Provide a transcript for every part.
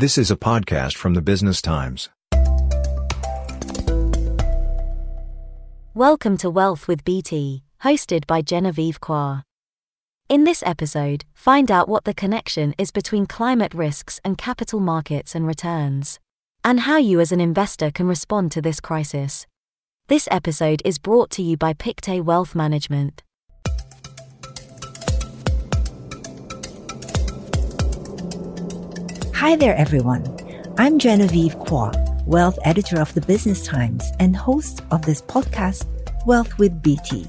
This is a podcast from the Business Times. Welcome to Wealth with BT, hosted by Genevieve Cua. In this episode, find out what the connection is between climate risks and capital markets and returns, and how you as an investor can respond to this crisis. This episode is brought to you by Pictet Wealth Management. Hi there, everyone. I'm Genevieve Cua, wealth editor of the Business Times and host of this podcast, Wealth with BT.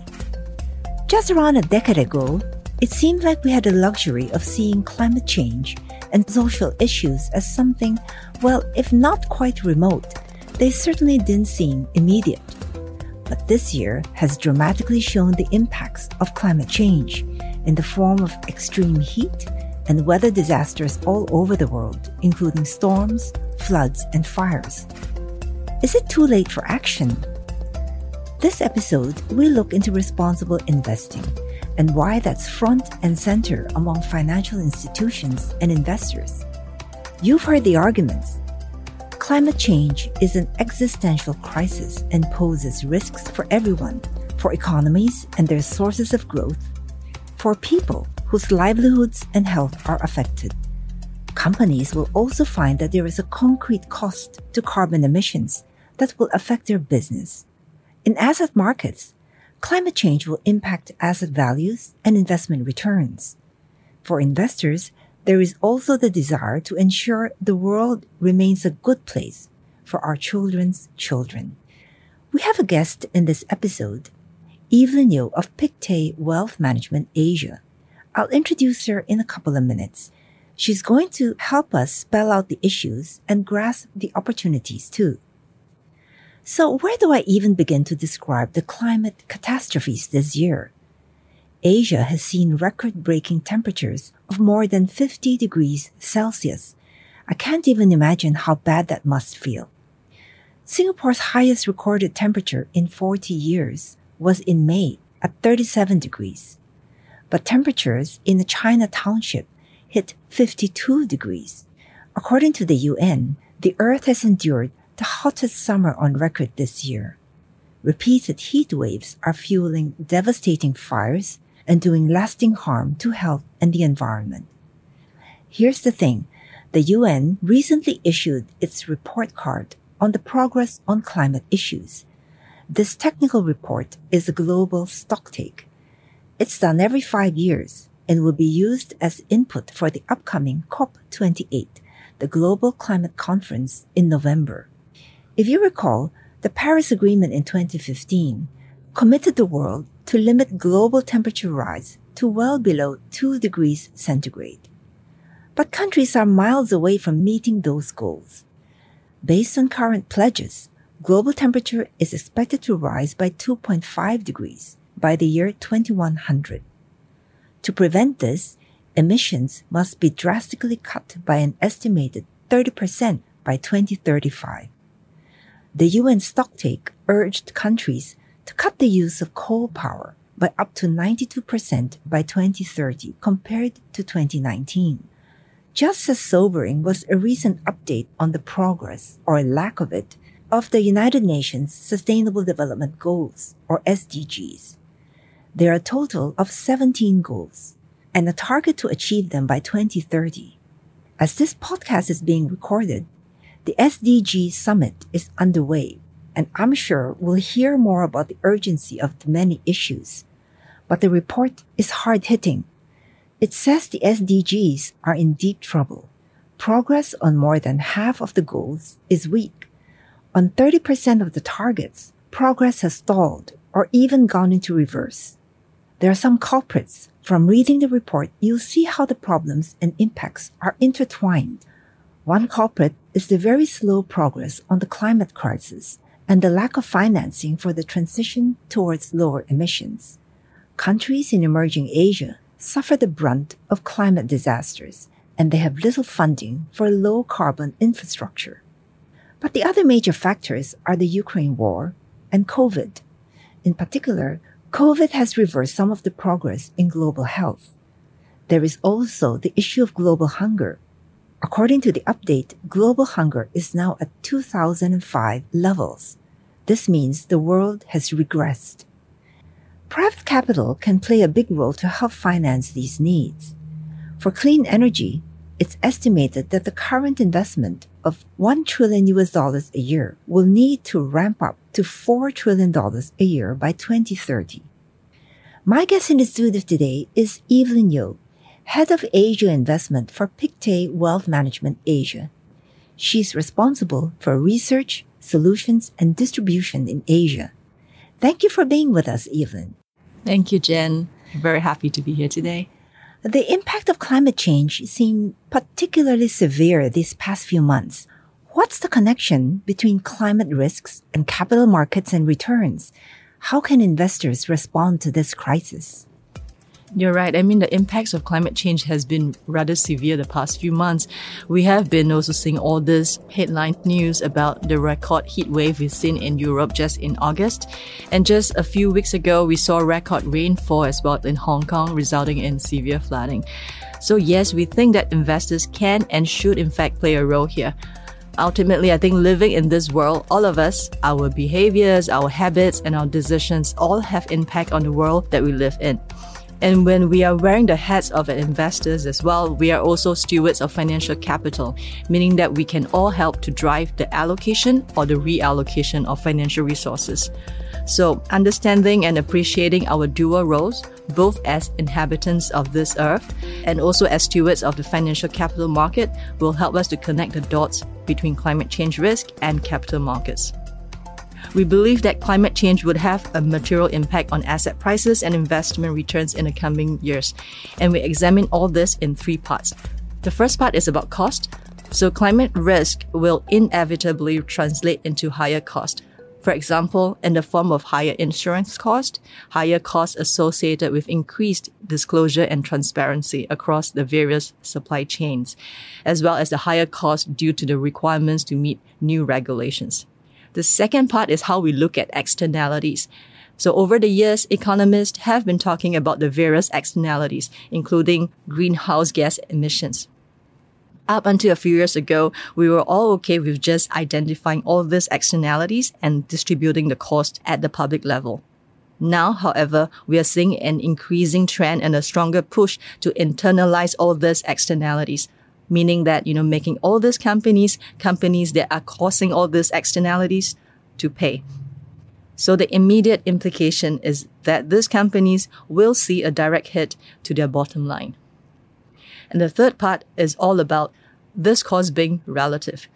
Just around a decade ago, it seemed like we had the luxury of seeing climate change and social issues as something, well, if not quite remote, they certainly didn't seem immediate. But this year has dramatically shown the impacts of climate change in the form of extreme heat and weather disasters all over the world, including storms, floods, and fires. Is it too late for action? This episode, we look into responsible investing and why that's front and center among financial institutions and investors. You've heard the arguments. Climate change is an existential crisis and poses risks for everyone, for economies and their sources of growth, for people whose livelihoods and health are affected. Companies will also find that there is a concrete cost to carbon emissions that will affect their business. In asset markets, climate change will impact asset values and investment returns. For investors, there is also the desire to ensure the world remains a good place for our children's children. We have a guest in this episode, Evelyn Yeo of Pictet Wealth Management Asia. I'll introduce her in a couple of minutes. She's going to help us spell out the issues and grasp the opportunities too. So, where do I even begin to describe the climate catastrophes this year? Asia has seen record breaking temperatures of more than 50 degrees Celsius. I can't even imagine how bad that must feel. Singapore's highest recorded temperature in 40 years was in May at 37 degrees but temperatures in the China township hit 52 degrees. According to the UN, the Earth has endured the hottest summer on record this year. Repeated heat waves are fueling devastating fires and doing lasting harm to health and the environment. Here's the thing the UN recently issued its report card on the progress on climate issues. This technical report is a global stocktake it's done every five years and will be used as input for the upcoming COP28, the Global Climate Conference in November. If you recall, the Paris Agreement in 2015 committed the world to limit global temperature rise to well below 2 degrees centigrade. But countries are miles away from meeting those goals. Based on current pledges, global temperature is expected to rise by 2.5 degrees by the year 2100. To prevent this, emissions must be drastically cut by an estimated 30% by 2035. The UN stocktake urged countries to cut the use of coal power by up to 92% by 2030 compared to 2019. Just as sobering was a recent update on the progress, or lack of it, of the United Nations Sustainable Development Goals, or SDGs. There are a total of 17 goals and a target to achieve them by 2030. As this podcast is being recorded, the SDG Summit is underway, and I'm sure we'll hear more about the urgency of the many issues. But the report is hard hitting. It says the SDGs are in deep trouble. Progress on more than half of the goals is weak. On 30% of the targets, progress has stalled or even gone into reverse. There are some culprits. From reading the report, you'll see how the problems and impacts are intertwined. One culprit is the very slow progress on the climate crisis and the lack of financing for the transition towards lower emissions. Countries in emerging Asia suffer the brunt of climate disasters, and they have little funding for low carbon infrastructure. But the other major factors are the Ukraine war and COVID. In particular, COVID has reversed some of the progress in global health. There is also the issue of global hunger. According to the update, global hunger is now at 2005 levels. This means the world has regressed. Private capital can play a big role to help finance these needs. For clean energy, it's estimated that the current investment of 1 trillion US dollars a year will need to ramp up to 4 trillion dollars a year by 2030. My guest in the studio today is Evelyn Yeo, Head of Asia Investment for Pictet Wealth Management Asia. She's responsible for research, solutions, and distribution in Asia. Thank you for being with us, Evelyn. Thank you, Jen. very happy to be here today. The impact of climate change seemed particularly severe these past few months. What's the connection between climate risks and capital markets and returns? How can investors respond to this crisis? You're right. I mean, the impacts of climate change has been rather severe the past few months. We have been also seeing all this headline news about the record heat wave we've seen in Europe just in August. And just a few weeks ago, we saw record rainfall as well in Hong Kong, resulting in severe flooding. So yes, we think that investors can and should in fact play a role here. Ultimately, I think living in this world, all of us, our behaviors, our habits, and our decisions all have impact on the world that we live in. And when we are wearing the hats of investors as well, we are also stewards of financial capital, meaning that we can all help to drive the allocation or the reallocation of financial resources. So, understanding and appreciating our dual roles, both as inhabitants of this earth and also as stewards of the financial capital market, will help us to connect the dots between climate change risk and capital markets. We believe that climate change would have a material impact on asset prices and investment returns in the coming years. And we examine all this in three parts. The first part is about cost. So climate risk will inevitably translate into higher cost. For example, in the form of higher insurance cost, higher costs associated with increased disclosure and transparency across the various supply chains, as well as the higher cost due to the requirements to meet new regulations. The second part is how we look at externalities. So over the years, economists have been talking about the various externalities, including greenhouse gas emissions. Up until a few years ago, we were all okay with just identifying all these externalities and distributing the cost at the public level. Now, however, we are seeing an increasing trend and a stronger push to internalize all these externalities meaning that, you know, making all these companies, companies that are causing all these externalities to pay. So the immediate implication is that these companies will see a direct hit to their bottom line. And the third part is all about this cost being relative.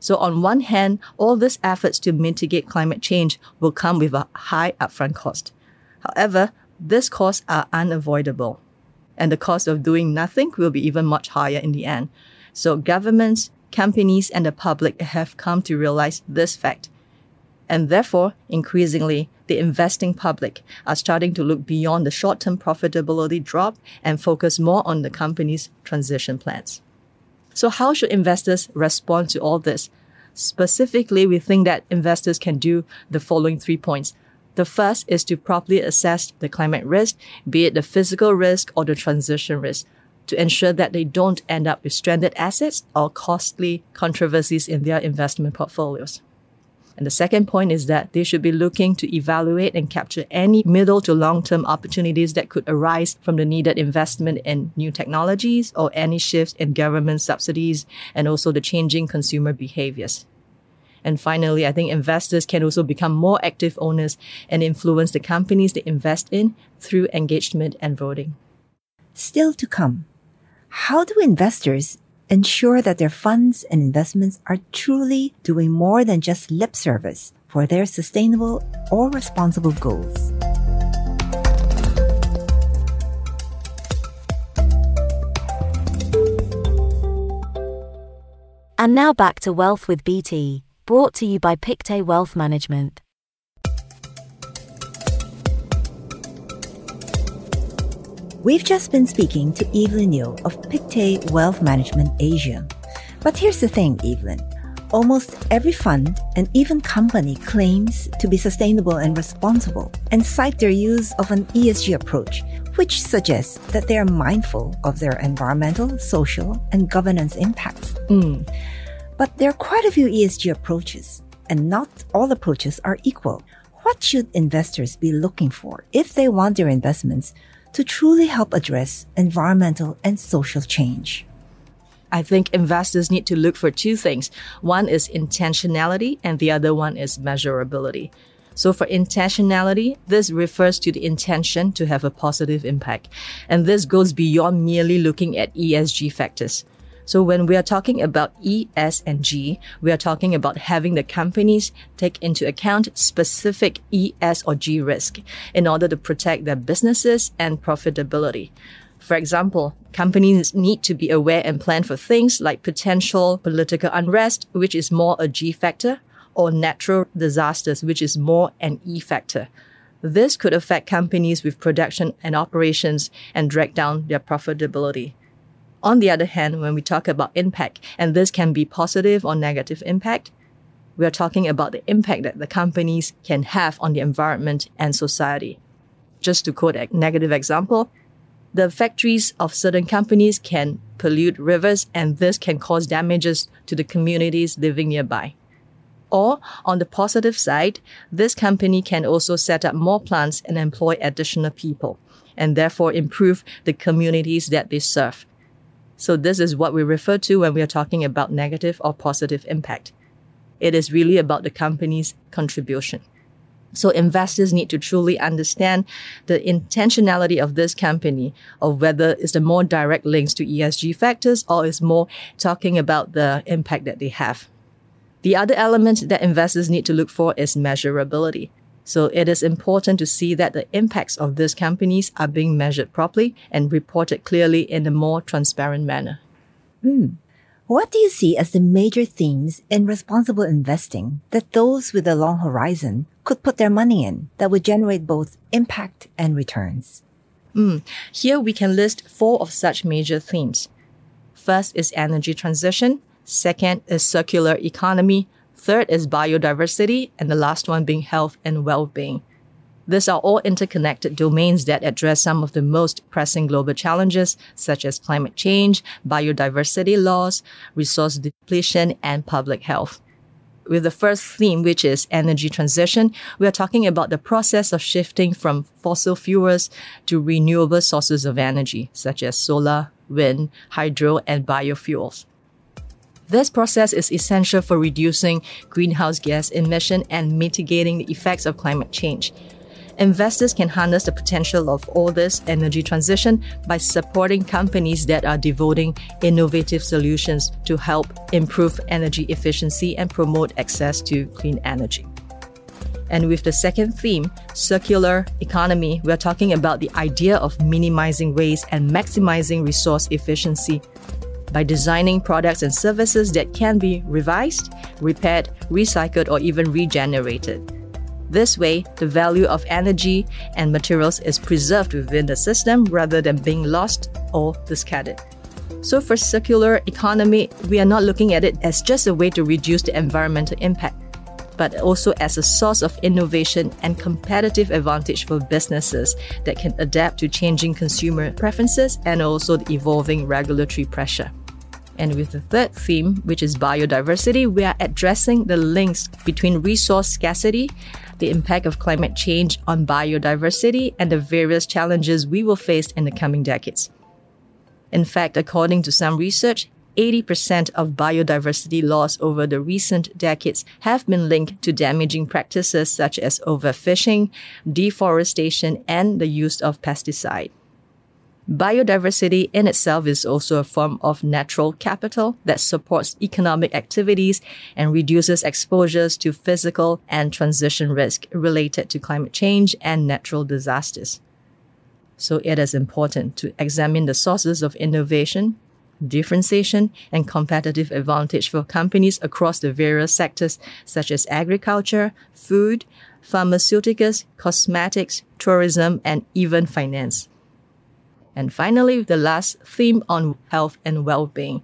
So on one hand, all these efforts to mitigate climate change will come with a high upfront cost. However, these costs are unavoidable and the cost of doing nothing will be even much higher in the end. So governments, companies, and the public have come to realize this fact. And therefore, increasingly, the investing public are starting to look beyond the short term profitability drop and focus more on the company's transition plans. So, how should investors respond to all this? Specifically, we think that investors can do the following three points. The first is to properly assess the climate risk, be it the physical risk or the transition risk, to ensure that they don't end up with stranded assets or costly controversies in their investment portfolios. And the second point is that they should be looking to evaluate and capture any middle to long term opportunities that could arise from the needed investment in new technologies or any shifts in government subsidies and also the changing consumer behaviors. And finally, I think investors can also become more active owners and influence the companies they invest in through engagement and voting. Still to come, how do investors ensure that their funds and investments are truly doing more than just lip service for their sustainable or responsible goals? And now back to Wealth with BT brought to you by Pictet Wealth Management. We've just been speaking to Evelyn Yeo of Pictet Wealth Management Asia. But here's the thing, Evelyn. Almost every fund and even company claims to be sustainable and responsible and cite their use of an ESG approach, which suggests that they are mindful of their environmental, social, and governance impacts. Mm. But there are quite a few ESG approaches, and not all approaches are equal. What should investors be looking for if they want their investments to truly help address environmental and social change? I think investors need to look for two things. One is intentionality, and the other one is measurability. So for intentionality, this refers to the intention to have a positive impact. And this goes beyond merely looking at ESG factors. So when we are talking about E, S, and G, we are talking about having the companies take into account specific E, S, or G risk in order to protect their businesses and profitability. For example, companies need to be aware and plan for things like potential political unrest, which is more a G factor, or natural disasters, which is more an E factor. This could affect companies with production and operations and drag down their profitability. On the other hand, when we talk about impact, and this can be positive or negative impact, we are talking about the impact that the companies can have on the environment and society. Just to quote a negative example, the factories of certain companies can pollute rivers and this can cause damages to the communities living nearby. Or on the positive side, this company can also set up more plants and employ additional people and therefore improve the communities that they serve. So this is what we refer to when we are talking about negative or positive impact. It is really about the company's contribution. So investors need to truly understand the intentionality of this company of whether it's the more direct links to ESG factors or is more talking about the impact that they have. The other element that investors need to look for is measurability. So it is important to see that the impacts of these companies are being measured properly and reported clearly in a more transparent manner. Hmm. What do you see as the major themes in responsible investing that those with a long horizon could put their money in that would generate both impact and returns? Mm. Here we can list four of such major themes. First is energy transition. Second is circular economy. Third is biodiversity, and the last one being health and well-being. These are all interconnected domains that address some of the most pressing global challenges, such as climate change, biodiversity loss, resource depletion, and public health. With the first theme, which is energy transition, we are talking about the process of shifting from fossil fuels to renewable sources of energy, such as solar, wind, hydro, and biofuels. This process is essential for reducing greenhouse gas emission and mitigating the effects of climate change. Investors can harness the potential of all this energy transition by supporting companies that are devoting innovative solutions to help improve energy efficiency and promote access to clean energy. And with the second theme, circular economy, we're talking about the idea of minimizing waste and maximizing resource efficiency by designing products and services that can be revised, repaired, recycled, or even regenerated. This way, the value of energy and materials is preserved within the system rather than being lost or discarded. So, for circular economy, we are not looking at it as just a way to reduce the environmental impact, but also as a source of innovation and competitive advantage for businesses that can adapt to changing consumer preferences and also the evolving regulatory pressure. And with the third theme, which is biodiversity, we are addressing the links between resource scarcity, the impact of climate change on biodiversity, and the various challenges we will face in the coming decades. In fact, according to some research, 80% of biodiversity loss over the recent decades have been linked to damaging practices such as overfishing, deforestation, and the use of pesticide. Biodiversity in itself is also a form of natural capital that supports economic activities and reduces exposures to physical and transition risk related to climate change and natural disasters. So it is important to examine the sources of innovation, differentiation, and competitive advantage for companies across the various sectors such as agriculture, food, pharmaceuticals, cosmetics, tourism, and even finance. And finally, the last theme on health and well-being.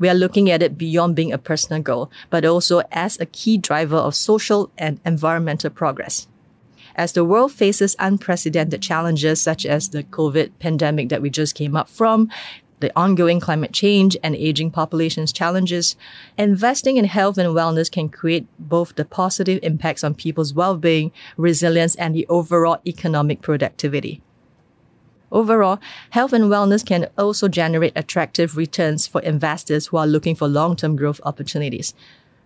We are looking at it beyond being a personal goal, but also as a key driver of social and environmental progress. As the world faces unprecedented challenges such as the COVID pandemic that we just came up from, the ongoing climate change and aging populations challenges, investing in health and wellness can create both the positive impacts on people's well-being, resilience, and the overall economic productivity. Overall, health and wellness can also generate attractive returns for investors who are looking for long-term growth opportunities.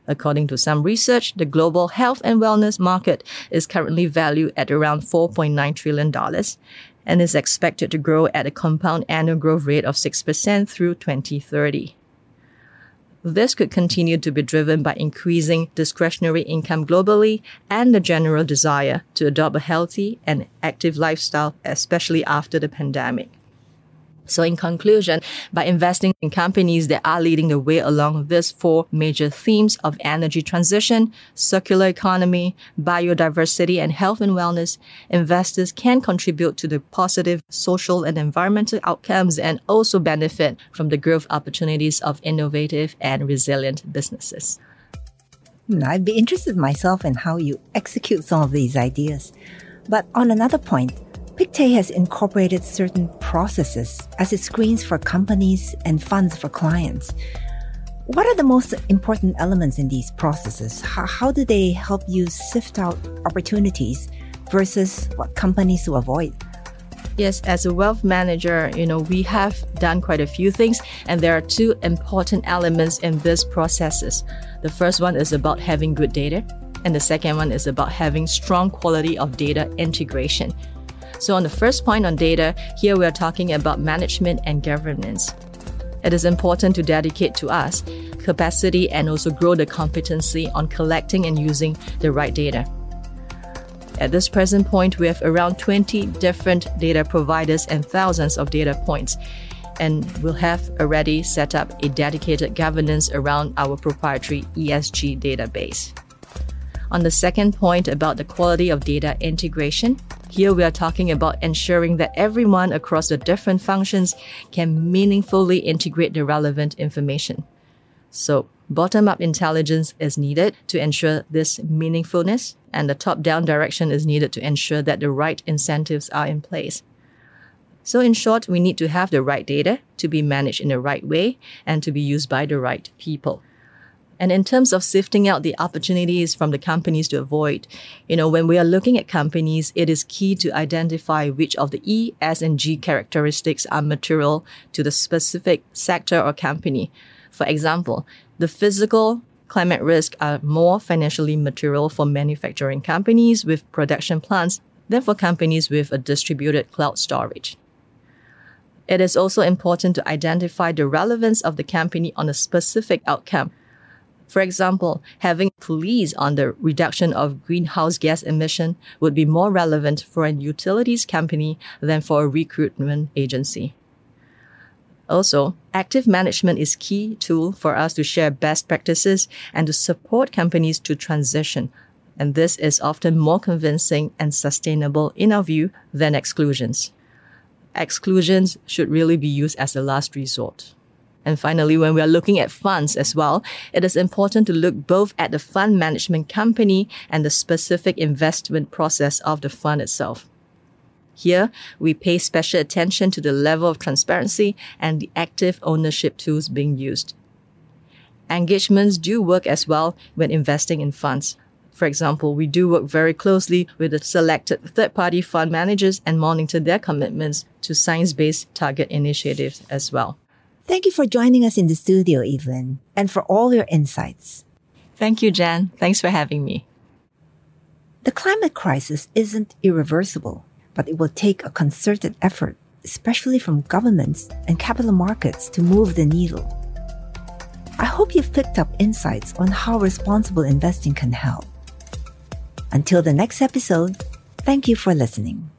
According to some research, the global health and wellness market is currently valued at around $4.9 trillion and is expected to grow at a compound annual growth rate of 6% through 2030. This could continue to be driven by increasing discretionary income globally and the general desire to adopt a healthy and active lifestyle, especially after the pandemic. So, in conclusion, by investing in companies that are leading the way along these four major themes of energy transition, circular economy, biodiversity, and health and wellness, investors can contribute to the positive social and environmental outcomes and also benefit from the growth opportunities of innovative and resilient businesses. Hmm, I'd be interested myself in how you execute some of these ideas. But on another point, Pictet has incorporated certain processes as it screens for companies and funds for clients. What are the most important elements in these processes? How, how do they help you sift out opportunities versus what companies to avoid? Yes, as a wealth manager, you know, we have done quite a few things, and there are two important elements in these processes. The first one is about having good data, and the second one is about having strong quality of data integration. So, on the first point on data, here we are talking about management and governance. It is important to dedicate to us capacity and also grow the competency on collecting and using the right data. At this present point, we have around 20 different data providers and thousands of data points. And we'll have already set up a dedicated governance around our proprietary ESG database. On the second point about the quality of data integration, here we are talking about ensuring that everyone across the different functions can meaningfully integrate the relevant information. So, bottom up intelligence is needed to ensure this meaningfulness, and the top down direction is needed to ensure that the right incentives are in place. So, in short, we need to have the right data to be managed in the right way and to be used by the right people. And in terms of sifting out the opportunities from the companies to avoid, you know, when we are looking at companies, it is key to identify which of the E, S, and G characteristics are material to the specific sector or company. For example, the physical climate risk are more financially material for manufacturing companies with production plants than for companies with a distributed cloud storage. It is also important to identify the relevance of the company on a specific outcome for example, having police on the reduction of greenhouse gas emission would be more relevant for a utilities company than for a recruitment agency. Also, active management is key tool for us to share best practices and to support companies to transition. And this is often more convincing and sustainable in our view than exclusions. Exclusions should really be used as a last resort. And finally, when we are looking at funds as well, it is important to look both at the fund management company and the specific investment process of the fund itself. Here, we pay special attention to the level of transparency and the active ownership tools being used. Engagements do work as well when investing in funds. For example, we do work very closely with the selected third party fund managers and monitor their commitments to science based target initiatives as well. Thank you for joining us in the studio, Evelyn, and for all your insights. Thank you, Jan. Thanks for having me. The climate crisis isn't irreversible, but it will take a concerted effort, especially from governments and capital markets, to move the needle. I hope you've picked up insights on how responsible investing can help. Until the next episode, thank you for listening.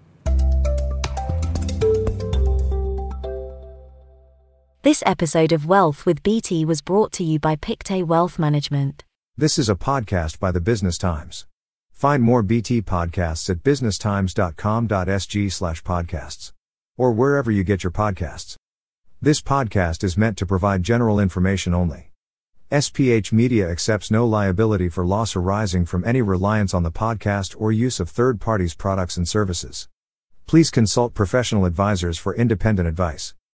This episode of Wealth with BT was brought to you by Pictet Wealth Management. This is a podcast by the Business Times. Find more BT podcasts at businesstimes.com.sg slash podcasts. Or wherever you get your podcasts. This podcast is meant to provide general information only. SPH Media accepts no liability for loss arising from any reliance on the podcast or use of third parties' products and services. Please consult professional advisors for independent advice.